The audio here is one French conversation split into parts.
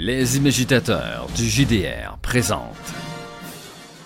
Les imagitateurs du JDR présentent.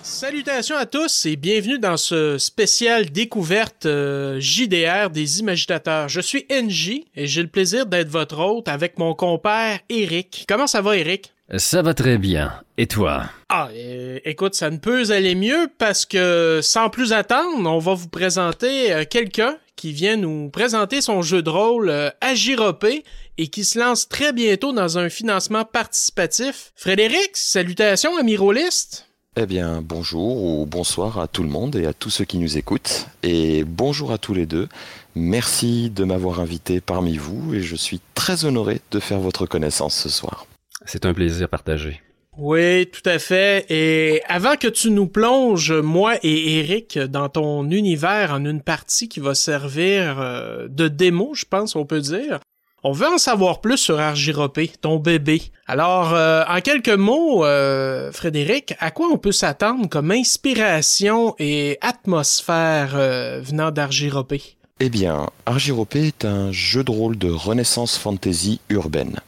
Salutations à tous et bienvenue dans ce spécial découverte euh, JDR des imagitateurs. Je suis NJ et j'ai le plaisir d'être votre hôte avec mon compère Eric. Comment ça va Eric? Ça va très bien. Et toi? Ah, euh, écoute, ça ne peut aller mieux parce que sans plus attendre, on va vous présenter euh, quelqu'un qui vient nous présenter son jeu de rôle euh, Agiropé et qui se lance très bientôt dans un financement participatif. Frédéric, salutations à Mirolist. Eh bien, bonjour ou bonsoir à tout le monde et à tous ceux qui nous écoutent. Et bonjour à tous les deux. Merci de m'avoir invité parmi vous et je suis très honoré de faire votre connaissance ce soir. C'est un plaisir partagé. Oui, tout à fait. Et avant que tu nous plonges, moi et Eric, dans ton univers en une partie qui va servir euh, de démo, je pense, on peut dire, on veut en savoir plus sur Argiropé, ton bébé. Alors, euh, en quelques mots, euh, Frédéric, à quoi on peut s'attendre comme inspiration et atmosphère venant d'Argiropé? Eh bien, Argiropé est un jeu de rôle de renaissance fantasy urbaine.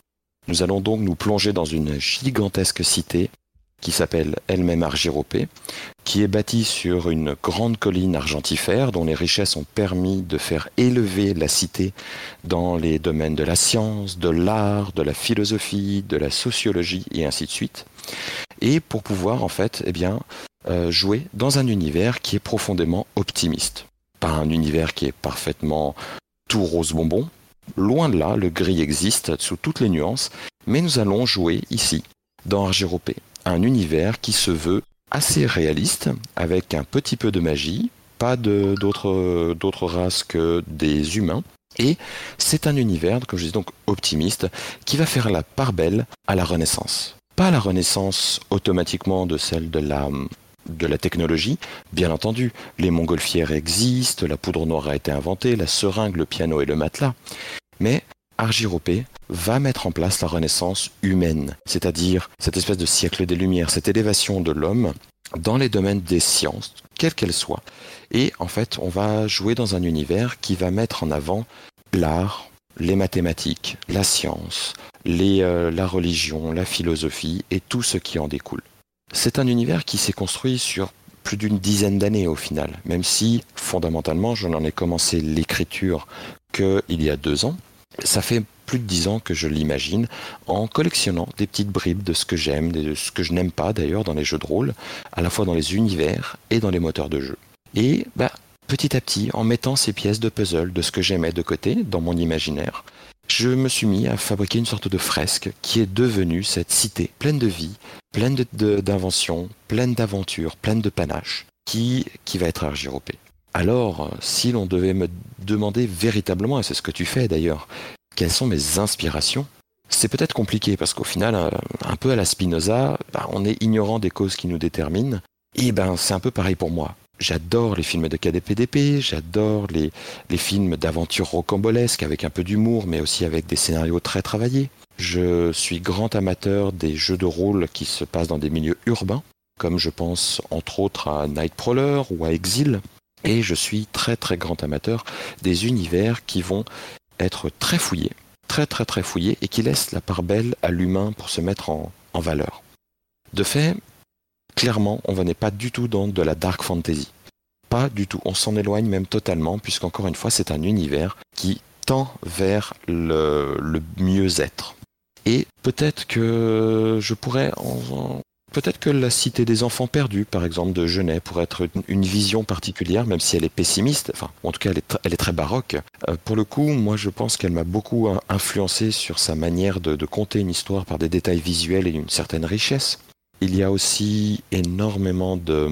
Nous allons donc nous plonger dans une gigantesque cité qui s'appelle elle-même Argiropé, qui est bâtie sur une grande colline argentifère dont les richesses ont permis de faire élever la cité dans les domaines de la science, de l'art, de la philosophie, de la sociologie et ainsi de suite. Et pour pouvoir en fait, eh bien, euh, jouer dans un univers qui est profondément optimiste. Pas un univers qui est parfaitement tout rose bonbon, Loin de là, le gris existe sous toutes les nuances, mais nous allons jouer ici, dans Argiropé, un univers qui se veut assez réaliste, avec un petit peu de magie, pas d'autres races que des humains, et c'est un univers, comme je dis donc, optimiste, qui va faire la part belle à la Renaissance. Pas la Renaissance automatiquement de celle de la de la technologie, bien entendu, les montgolfières existent, la poudre noire a été inventée, la seringue, le piano et le matelas. Mais Argiropé va mettre en place la renaissance humaine, c'est-à-dire cette espèce de siècle des Lumières, cette élévation de l'homme dans les domaines des sciences, quelles qu'elles soient. Et en fait, on va jouer dans un univers qui va mettre en avant l'art, les mathématiques, la science, euh, la religion, la philosophie et tout ce qui en découle. C'est un univers qui s'est construit sur plus d'une dizaine d'années au final, même si fondamentalement je n'en ai commencé l'écriture qu'il y a deux ans. Ça fait plus de dix ans que je l'imagine en collectionnant des petites bribes de ce que j'aime, de ce que je n'aime pas d'ailleurs dans les jeux de rôle, à la fois dans les univers et dans les moteurs de jeu. Et bah, petit à petit, en mettant ces pièces de puzzle de ce que j'aimais de côté dans mon imaginaire, je me suis mis à fabriquer une sorte de fresque qui est devenue cette cité pleine de vie, pleine d'inventions, pleine d'aventures, pleine de panache, qui, qui va être Argiropé. Alors, si l'on devait me demander véritablement, et c'est ce que tu fais d'ailleurs, quelles sont mes inspirations, c'est peut-être compliqué parce qu'au final, euh, un peu à la Spinoza, bah, on est ignorant des causes qui nous déterminent. Et ben, c'est un peu pareil pour moi. J'adore les films de KDPDP, j'adore les, les films d'aventure rocambolesques avec un peu d'humour, mais aussi avec des scénarios très travaillés. Je suis grand amateur des jeux de rôle qui se passent dans des milieux urbains, comme je pense entre autres à Nightcrawler ou à Exile. Et je suis très très grand amateur des univers qui vont être très fouillés, très très très fouillés, et qui laissent la part belle à l'humain pour se mettre en, en valeur. De fait, clairement, on n'est pas du tout dans de la dark fantasy. Pas du tout. On s'en éloigne même totalement, puisqu'encore une fois, c'est un univers qui tend vers le, mieux-être. Et peut-être que je pourrais Peut-être que la cité des enfants perdus, par exemple, de Genet, pourrait être une, vision particulière, même si elle est pessimiste, enfin, en tout cas, elle est, très baroque. Euh, pour le coup, moi, je pense qu'elle m'a beaucoup influencé sur sa manière de, de, conter une histoire par des détails visuels et une certaine richesse. Il y a aussi énormément de,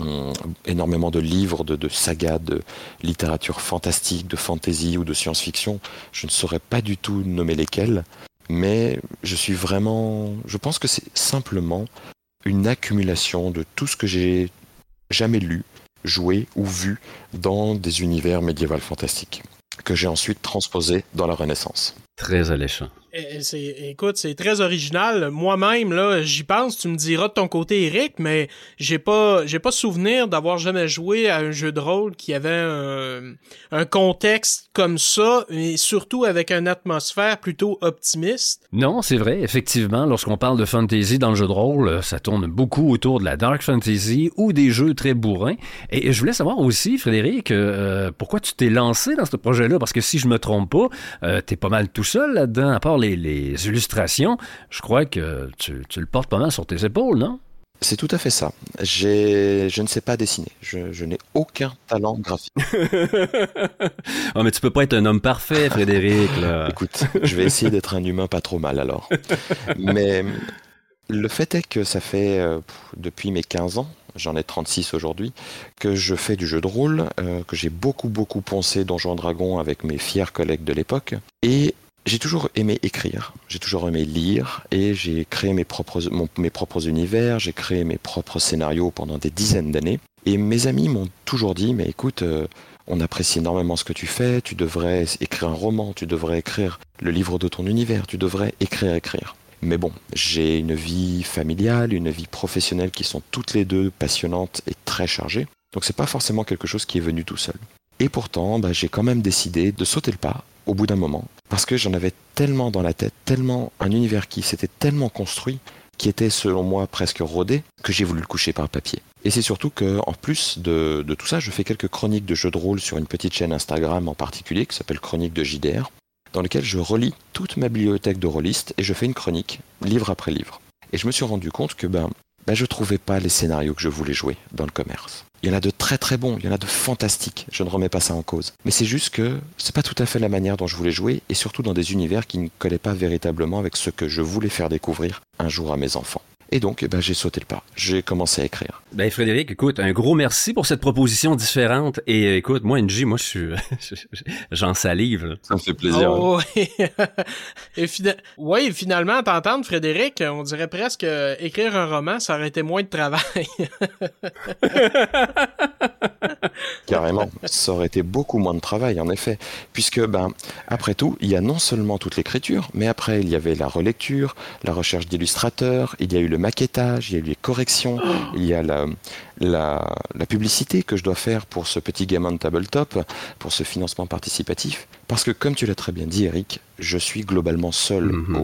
euh, énormément de livres, de, sagas, de littérature fantastique, de fantasy ou de science-fiction. Je ne saurais pas du tout nommer lesquels, mais je suis vraiment. Je pense que c'est simplement une accumulation de tout ce que j'ai jamais lu, joué ou vu dans des univers médiévaux fantastiques, que j'ai ensuite transposé dans la Renaissance. Très alléchant. Eh, écoute, c'est très original. Moi-même, là, j'y pense. Tu me diras de ton côté, Eric, mais j'ai pas, j'ai pas souvenir d'avoir jamais joué à un jeu de rôle qui avait un, un contexte comme ça, et surtout avec une atmosphère plutôt optimiste. Non, c'est vrai. Effectivement, lorsqu'on parle de fantasy dans le jeu de rôle, ça tourne beaucoup autour de la dark fantasy ou des jeux très bourrins. Et je voulais savoir aussi, Frédéric, euh, pourquoi tu t'es lancé dans ce projet-là? Parce que si je me trompe pas, euh, t'es pas mal tout seul là-dedans, à part les, illustrations, je crois que tu, le portes pas mal sur tes épaules, non? C'est tout à fait ça. Je ne sais pas dessiner. Je, n'ai aucun talent graphique. oh, mais tu peux pas être un homme parfait, Frédéric. Écoute, je vais essayer d'être un humain pas trop mal alors. Mais le fait est que ça fait euh, depuis mes 15 ans, j'en ai 36 aujourd'hui, que je fais du jeu de rôle, euh, que j'ai beaucoup beaucoup poncé Donjons Dragon avec mes fiers collègues de l'époque. Et j'ai toujours aimé écrire, j'ai toujours aimé lire et j'ai créé mes propres, univers, j'ai créé mes propres scénarios pendant des dizaines d'années. Et mes amis m'ont toujours dit, mais écoute, euh, on apprécie énormément ce que tu fais, tu devrais écrire un roman, tu devrais écrire le livre de ton univers, tu devrais écrire, écrire. Mais bon, j'ai une vie familiale, une vie professionnelle qui sont toutes les deux passionnantes et très chargées. Donc c'est pas forcément quelque chose qui est venu tout seul. Et pourtant, bah, j'ai quand même décidé de sauter le pas au bout d'un moment, parce que j'en avais tellement dans la tête, tellement un univers qui s'était tellement construit, qui était selon moi presque rodé, que j'ai voulu le coucher par papier. Et c'est surtout que, en plus de, tout ça, je fais quelques chroniques de jeux de rôle sur une petite chaîne Instagram en particulier qui s'appelle Chronique de JDR, dans lequel je relis toute ma bibliothèque de rôlistes et je fais une chronique, livre après livre. Et je me suis rendu compte que ben, ben je trouvais pas les scénarios que je voulais jouer dans le commerce. Il y en a de très très bons, il y en a de fantastiques, je ne remets pas ça en cause. Mais c'est juste que c'est pas tout à fait la manière dont je voulais jouer, et surtout dans des univers qui ne collaient pas véritablement avec ce que je voulais faire découvrir un jour à mes enfants. Et donc, eh ben, j'ai sauté le pas. J'ai commencé à écrire. Ben, Frédéric, écoute, un gros merci pour cette proposition différente. Et euh, écoute, moi, NJ, moi, je suis, j'en salive. Ça me fait plaisir. Oh, oui. et ouais, finalement, t'entendre, Frédéric, on dirait presque euh, écrire un roman, ça aurait été moins de travail. Carrément. Ça aurait été beaucoup moins de travail, en effet. Puisque, ben, après tout, il y a non seulement toute l'écriture, mais après, il y avait la relecture, la recherche d'illustrateurs, il y a eu le maquettage, il y a eu les corrections, oh. il y a la, la, publicité que je dois faire pour ce petit gamin de tabletop, pour ce financement participatif. Parce que, comme tu l'as très bien dit, Eric, je suis globalement seul mhm.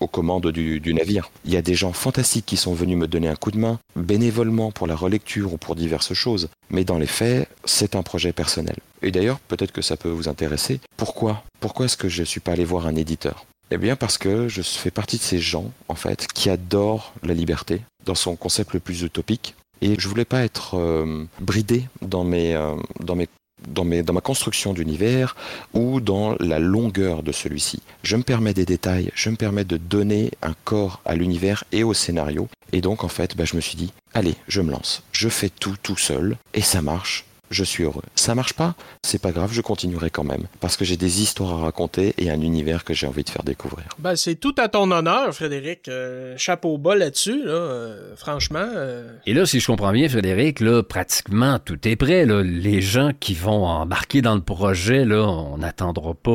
aux commandes du, du, navire. Il y a des gens fantastiques qui sont venus me donner un coup de main, bénévolement pour la relecture ou pour diverses choses. Mais dans les faits, c'est un projet personnel. Et d'ailleurs, peut-être que ça peut vous intéresser. Pourquoi? Pourquoi est-ce que je ne suis pas allé voir un éditeur? Eh bien parce que je fais partie de ces gens, en fait, qui adorent la liberté dans son concept le plus utopique. Et je voulais pas être euh, bridé dans mes, euh, dans mes dans, mes, dans ma construction d'univers ou dans la longueur de celui-ci. Je me permets des détails, je me permets de donner un corps à l'univers et au scénario. Et donc en fait, bah, je me suis dit, allez, je me lance. Je fais tout tout seul et ça marche je suis heureux. Ça marche pas, c'est pas grave, je continuerai quand même parce que j'ai des histoires à raconter et un univers que j'ai envie de faire découvrir. Ben, c'est tout à ton honneur, Frédéric. Euh, chapeau bas là-dessus, là, euh, franchement. Euh. Et là, si je comprends bien, Frédéric, là, pratiquement tout est prêt. Là. Les gens qui vont embarquer dans le projet, là, on n'attendra pas,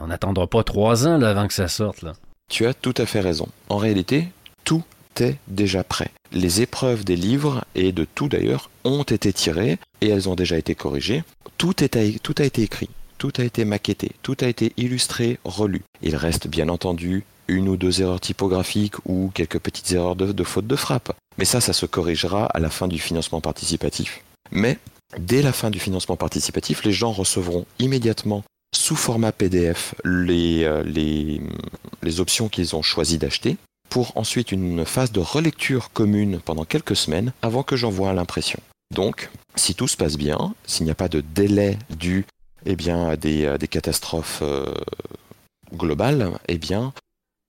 on n'attendra pas trois ans là, avant que ça sorte. Là. Tu as tout à fait raison. En réalité, tout est déjà prêt. Les épreuves des livres, et de tout d'ailleurs, ont été tirées et elles ont déjà été corrigées. Tout, a été écrit, tout a été maquetté, tout a été illustré, relu. Il reste bien entendu une ou deux erreurs typographiques ou quelques petites erreurs de, faute de frappe. Mais ça, ça se corrigera à la fin du financement participatif. Mais dès la fin du financement participatif, les gens recevront immédiatement sous format PDF les, euh, les, les options qu'ils ont choisi d'acheter pour ensuite une phase de relecture commune pendant quelques semaines avant que j'envoie l'impression. Donc, si tout se passe bien, s'il n'y a pas de délai dû eh bien, à des, catastrophes euh, globales, eh bien,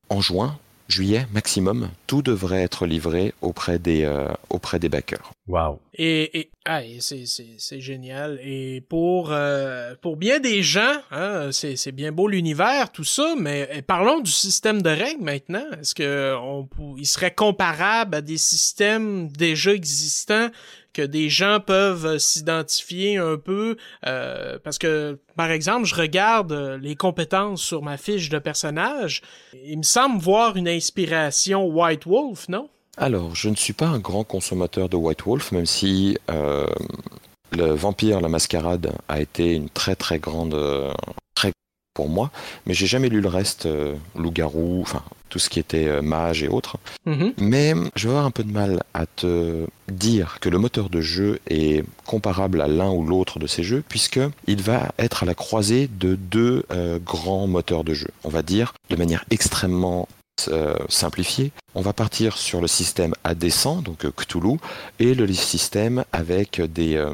en juin, juillet maximum, tout devrait être livré auprès des, euh, auprès des backers. Wow. Et, ah, c'est génial. Et pour, euh, pour bien des gens, hein, c'est bien beau l'univers, tout ça, mais parlons du système de règles maintenant. Est-ce qu'il serait comparable à des systèmes déjà existants que des gens peuvent s'identifier un peu? Euh, parce que par exemple je regarde les compétences sur ma fiche de personnage il me semble voir une inspiration White Wolf non? Alors, je ne suis pas un grand consommateur de White Wolf, même si euh, le Vampire, la Mascarade a été une très très grande, euh, très pour moi, mais j'ai jamais lu le reste, euh, Loup-garou, enfin tout ce qui était mage et autres. Mm-hmm. Mais je vais avoir un peu de mal à te dire que le moteur de jeu est comparable à l'un ou l'autre de ces jeux, puisque il va être à la croisée de deux grands moteurs de jeu. On va dire de manière extrêmement euh, simplifié, on va partir sur le système à descend, donc euh, Cthulhu, et le système avec des, euh,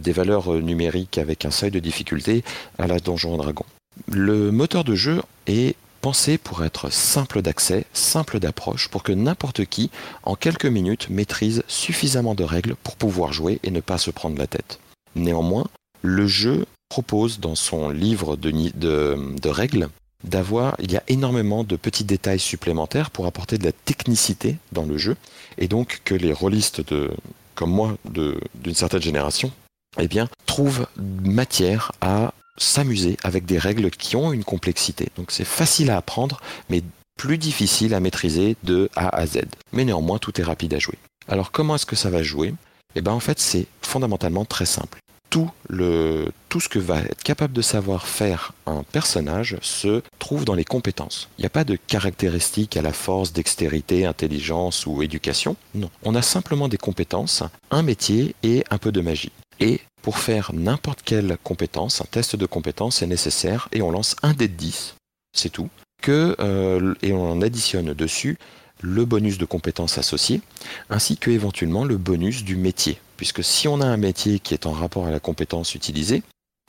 des valeurs numériques avec un seuil de difficulté à la Donjon Dragon. Le moteur de jeu est pensé pour être simple d'accès, simple d'approche, pour que n'importe qui, en quelques minutes, maîtrise suffisamment de règles pour pouvoir jouer et ne pas se prendre la tête. Néanmoins, le jeu propose dans son livre de règles d'avoir, il y a énormément de petits détails supplémentaires pour apporter de la technicité dans le jeu, et donc que les rôlistes de, comme moi, d'une certaine génération, eh bien, trouvent matière à s'amuser avec des règles qui ont une complexité. Donc c'est facile à apprendre, mais plus difficile à maîtriser de A à Z. Mais néanmoins, tout est rapide à jouer. Alors comment est-ce que ça va jouer? Eh bien en fait, c'est fondamentalement très simple tout, ce que va être capable de savoir faire un personnage se trouve dans les compétences. Il n'y a pas de caractéristiques à la force, dextérité, intelligence ou éducation. Non. On a simplement des compétences, un métier et un peu de magie. Et pour faire n'importe quelle compétence, un test de compétence est nécessaire et on lance un dé de 10, c'est tout, euh, et on additionne dessus le bonus de compétences associées, ainsi que éventuellement le bonus du métier. Puisque si on a un métier qui est en rapport à la compétence utilisée,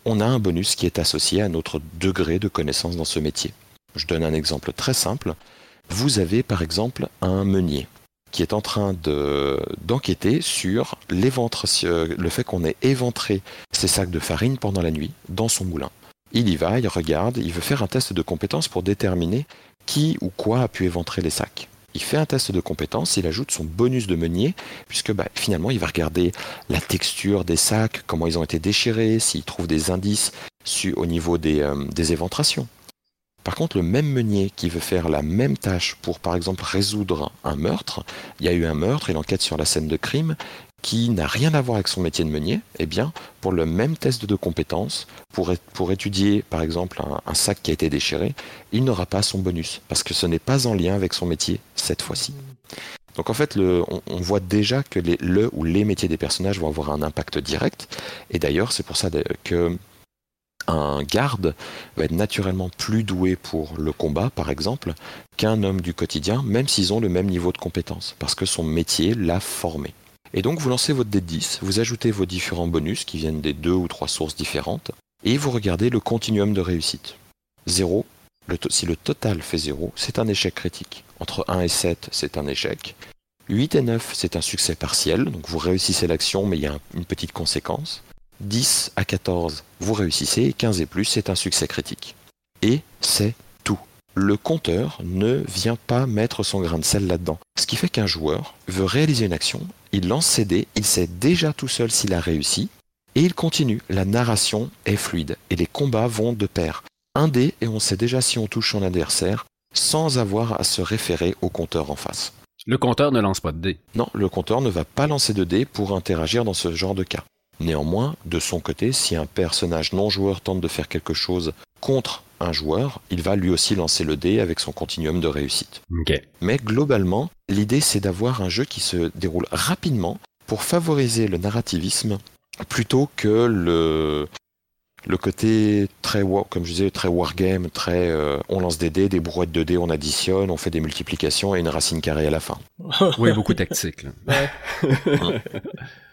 on a un bonus qui est associé à notre degré de connaissance dans ce métier. Je donne un exemple très simple. Vous avez par exemple un meunier qui est en train d'enquêter sur le fait qu'on ait éventré ses sacs de farine pendant la nuit dans son moulin. Il y va, il regarde, il veut faire un test de compétence pour déterminer qui ou quoi a pu éventrer les sacs il fait un test de compétence, il ajoute son bonus de meunier, puisque bah, finalement il va regarder la texture des sacs, comment ils ont été déchirés, s'il trouve des indices au niveau euh, des, éventrations. Par contre, le même meunier qui veut faire la même tâche pour, par exemple, résoudre un meurtre, il y a eu un meurtre, il enquête sur la scène de crime, qui n'a rien à voir avec son métier de meunier, eh bien, pour le même test de compétence, pour, étudier par exemple un, sac qui a été déchiré, il n'aura pas son bonus, parce que ce n'est pas en lien avec son métier cette fois-ci. Donc en fait, on, voit déjà que le ou les métiers des personnages vont avoir un impact direct, et d'ailleurs c'est pour ça que un garde va être naturellement plus doué pour le combat, par exemple, qu'un homme du quotidien, même s'ils ont le même niveau de compétence, parce que son métier l'a formé. Et donc vous lancez votre dé de 10, vous ajoutez vos différents bonus qui viennent des deux ou trois sources différentes, et vous regardez le continuum de réussite. 0, si le total fait 0, c'est un échec critique. Entre 1 et 7, c'est un échec. 8 et 9, c'est un succès partiel, donc vous réussissez l'action, mais il y a une petite conséquence. 10 à 14, vous réussissez, et 15 et plus, c'est un succès critique. Et c'est le compteur ne vient pas mettre son grain de sel là-dedans. Ce qui fait qu'un joueur veut réaliser une action, il lance ses dés, il sait déjà tout seul s'il a réussi, et il continue. La narration est fluide, et les combats vont de pair. Un dé, et on sait déjà si on touche son adversaire, sans avoir à se référer au compteur en face. Le compteur ne lance pas de dés. Non, le compteur ne va pas lancer de dés pour interagir dans ce genre de cas. Néanmoins, de son côté, si un personnage non joueur tente de faire quelque chose contre un joueur, il va lui aussi lancer le dé avec son continuum de réussite. Mais globalement, l'idée c'est d'avoir un jeu qui se déroule rapidement pour favoriser le narrativisme plutôt que le, le côté très comme je disais très wargame, très euh, on lance des dés, des brouettes de dés, on additionne, on fait des multiplications et une racine carrée à la fin. oui, beaucoup tactique.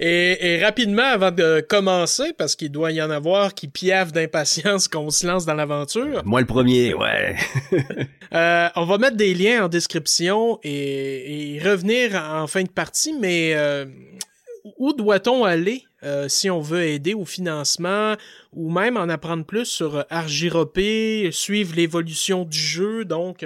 Et, rapidement, avant de commencer, parce qu'il doit y en avoir qui piavent d'impatience qu'on se lance dans l'aventure. Moi le premier, ouais. euh, on va mettre des liens en description et, revenir en fin de partie, mais euh, où doit-on aller euh, si on veut aider au financement ou même en apprendre plus sur Argiropé, suivre l'évolution du jeu? Donc,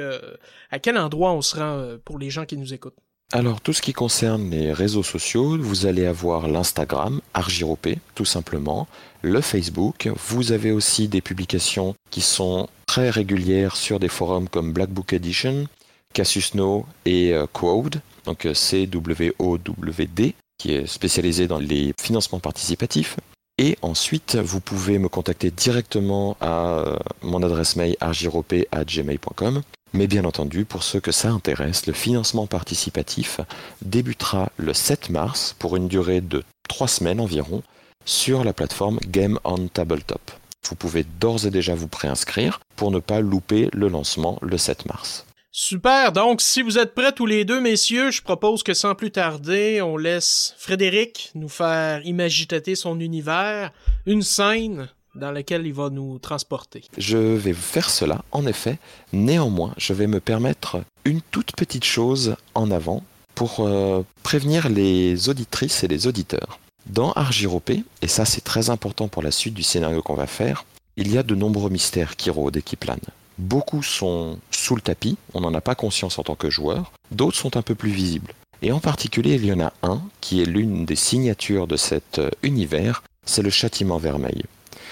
à quel endroit on se rend pour les gens qui nous écoutent? Alors, tout ce qui concerne les réseaux sociaux, vous allez avoir l'Instagram, Argiropé, tout simplement, le Facebook. Vous avez aussi des publications qui sont très régulières sur des forums comme Black Book Edition, Cassius No et euh, Quod, donc euh, C-W-O-W-D, qui est spécialisé dans les financements participatifs. Et ensuite, vous pouvez me contacter directement à euh, mon adresse mail argiropé.gmail.com mais bien entendu, pour ceux que ça intéresse, le financement participatif débutera le 7 mars pour une durée de 3 semaines environ sur la plateforme Game on Tabletop. Vous pouvez d'ores et déjà vous préinscrire pour ne pas louper le lancement le 7 mars. Super, donc si vous êtes prêts tous les deux, messieurs, je propose que sans plus tarder, on laisse Frédéric nous faire imaginer son univers, une scène dans lequel il va nous transporter. Je vais faire cela, en effet. Néanmoins, je vais me permettre une toute petite chose en avant pour euh, prévenir les auditrices et les auditeurs. Dans Argiropé, et ça c'est très important pour la suite du scénario qu'on va faire, il y a de nombreux mystères qui rôdent et qui planent. Beaucoup sont sous le tapis, on n'en a pas conscience en tant que joueur, d'autres sont un peu plus visibles. Et en particulier, il y en a un qui est l'une des signatures de cet euh, univers, c'est le châtiment vermeil.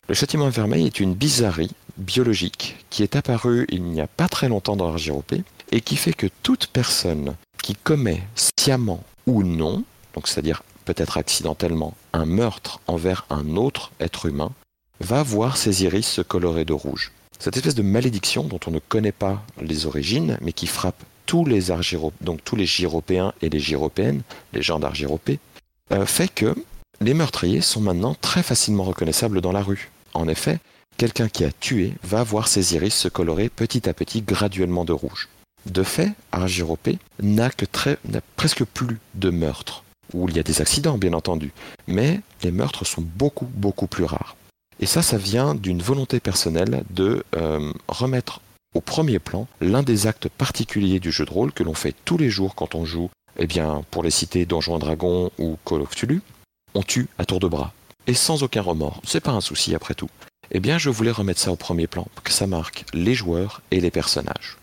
Le châtiment vermeil est une bizarrerie biologique qui est apparue il n'y a pas très longtemps dans l'Argiropé et qui fait que toute personne qui commet sciemment ou non, donc c'est-à-dire peut-être accidentellement, un meurtre envers un autre être humain, va voir ses iris se colorer de rouge. Cette espèce de malédiction dont on ne connaît pas les origines, mais qui frappe tous les donc tous les gyropéens et les gyropéennes, les gens d'Argiropé, euh, fait que les meurtriers sont maintenant très facilement reconnaissables dans la rue. En effet, quelqu'un qui a tué va voir ses iris se colorer petit à petit graduellement de rouge. De fait, Argiropé n'a que presque plus de meurtres, où il y a des accidents bien entendu, mais les meurtres sont beaucoup beaucoup plus rares. Et ça, ça vient d'une volonté personnelle de euh, remettre au premier plan l'un des actes particuliers du jeu de rôle que l'on fait tous les jours quand on joue, eh bien, pour les citer Donjons Dragons ou Call of on tue à tour de bras. Et sans aucun remords. C'est pas un souci après tout. Eh bien, je voulais remettre ça au premier plan, que ça marque les joueurs et les personnages.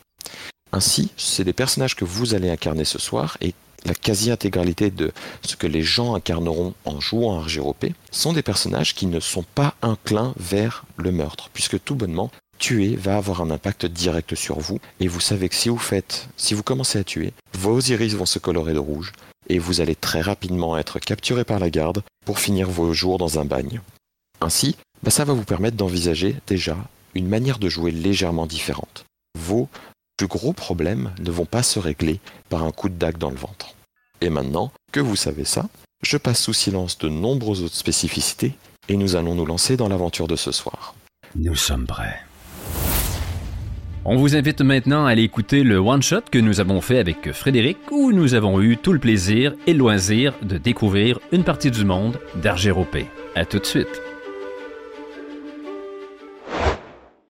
Ainsi, c'est des personnages que vous allez incarner ce soir et la quasi-intégralité de ce que les gens incarneront en jouant à RGOP sont des personnages qui ne sont pas inclins vers le meurtre, puisque tout bonnement, tuer va avoir un impact direct sur vous, et vous savez que si vous faites, si vous commencez à tuer, vos iris vont se colorer de rouge, et vous allez très rapidement être capturé par la garde pour finir vos jours dans un bagne. Ainsi, bah, ça va vous permettre d'envisager déjà une manière de jouer légèrement différente. Vos plus gros problèmes ne vont pas se régler par un coup de dague dans le ventre. Et maintenant que vous savez ça, je passe sous silence de nombreuses autres spécificités et nous allons nous lancer dans l'aventure de ce soir. Nous sommes prêts. On vous invite maintenant à aller écouter le one-shot que nous avons fait avec Frédéric où nous avons eu tout le plaisir et le loisir de découvrir une partie du monde d'Argéropé. À tout de suite.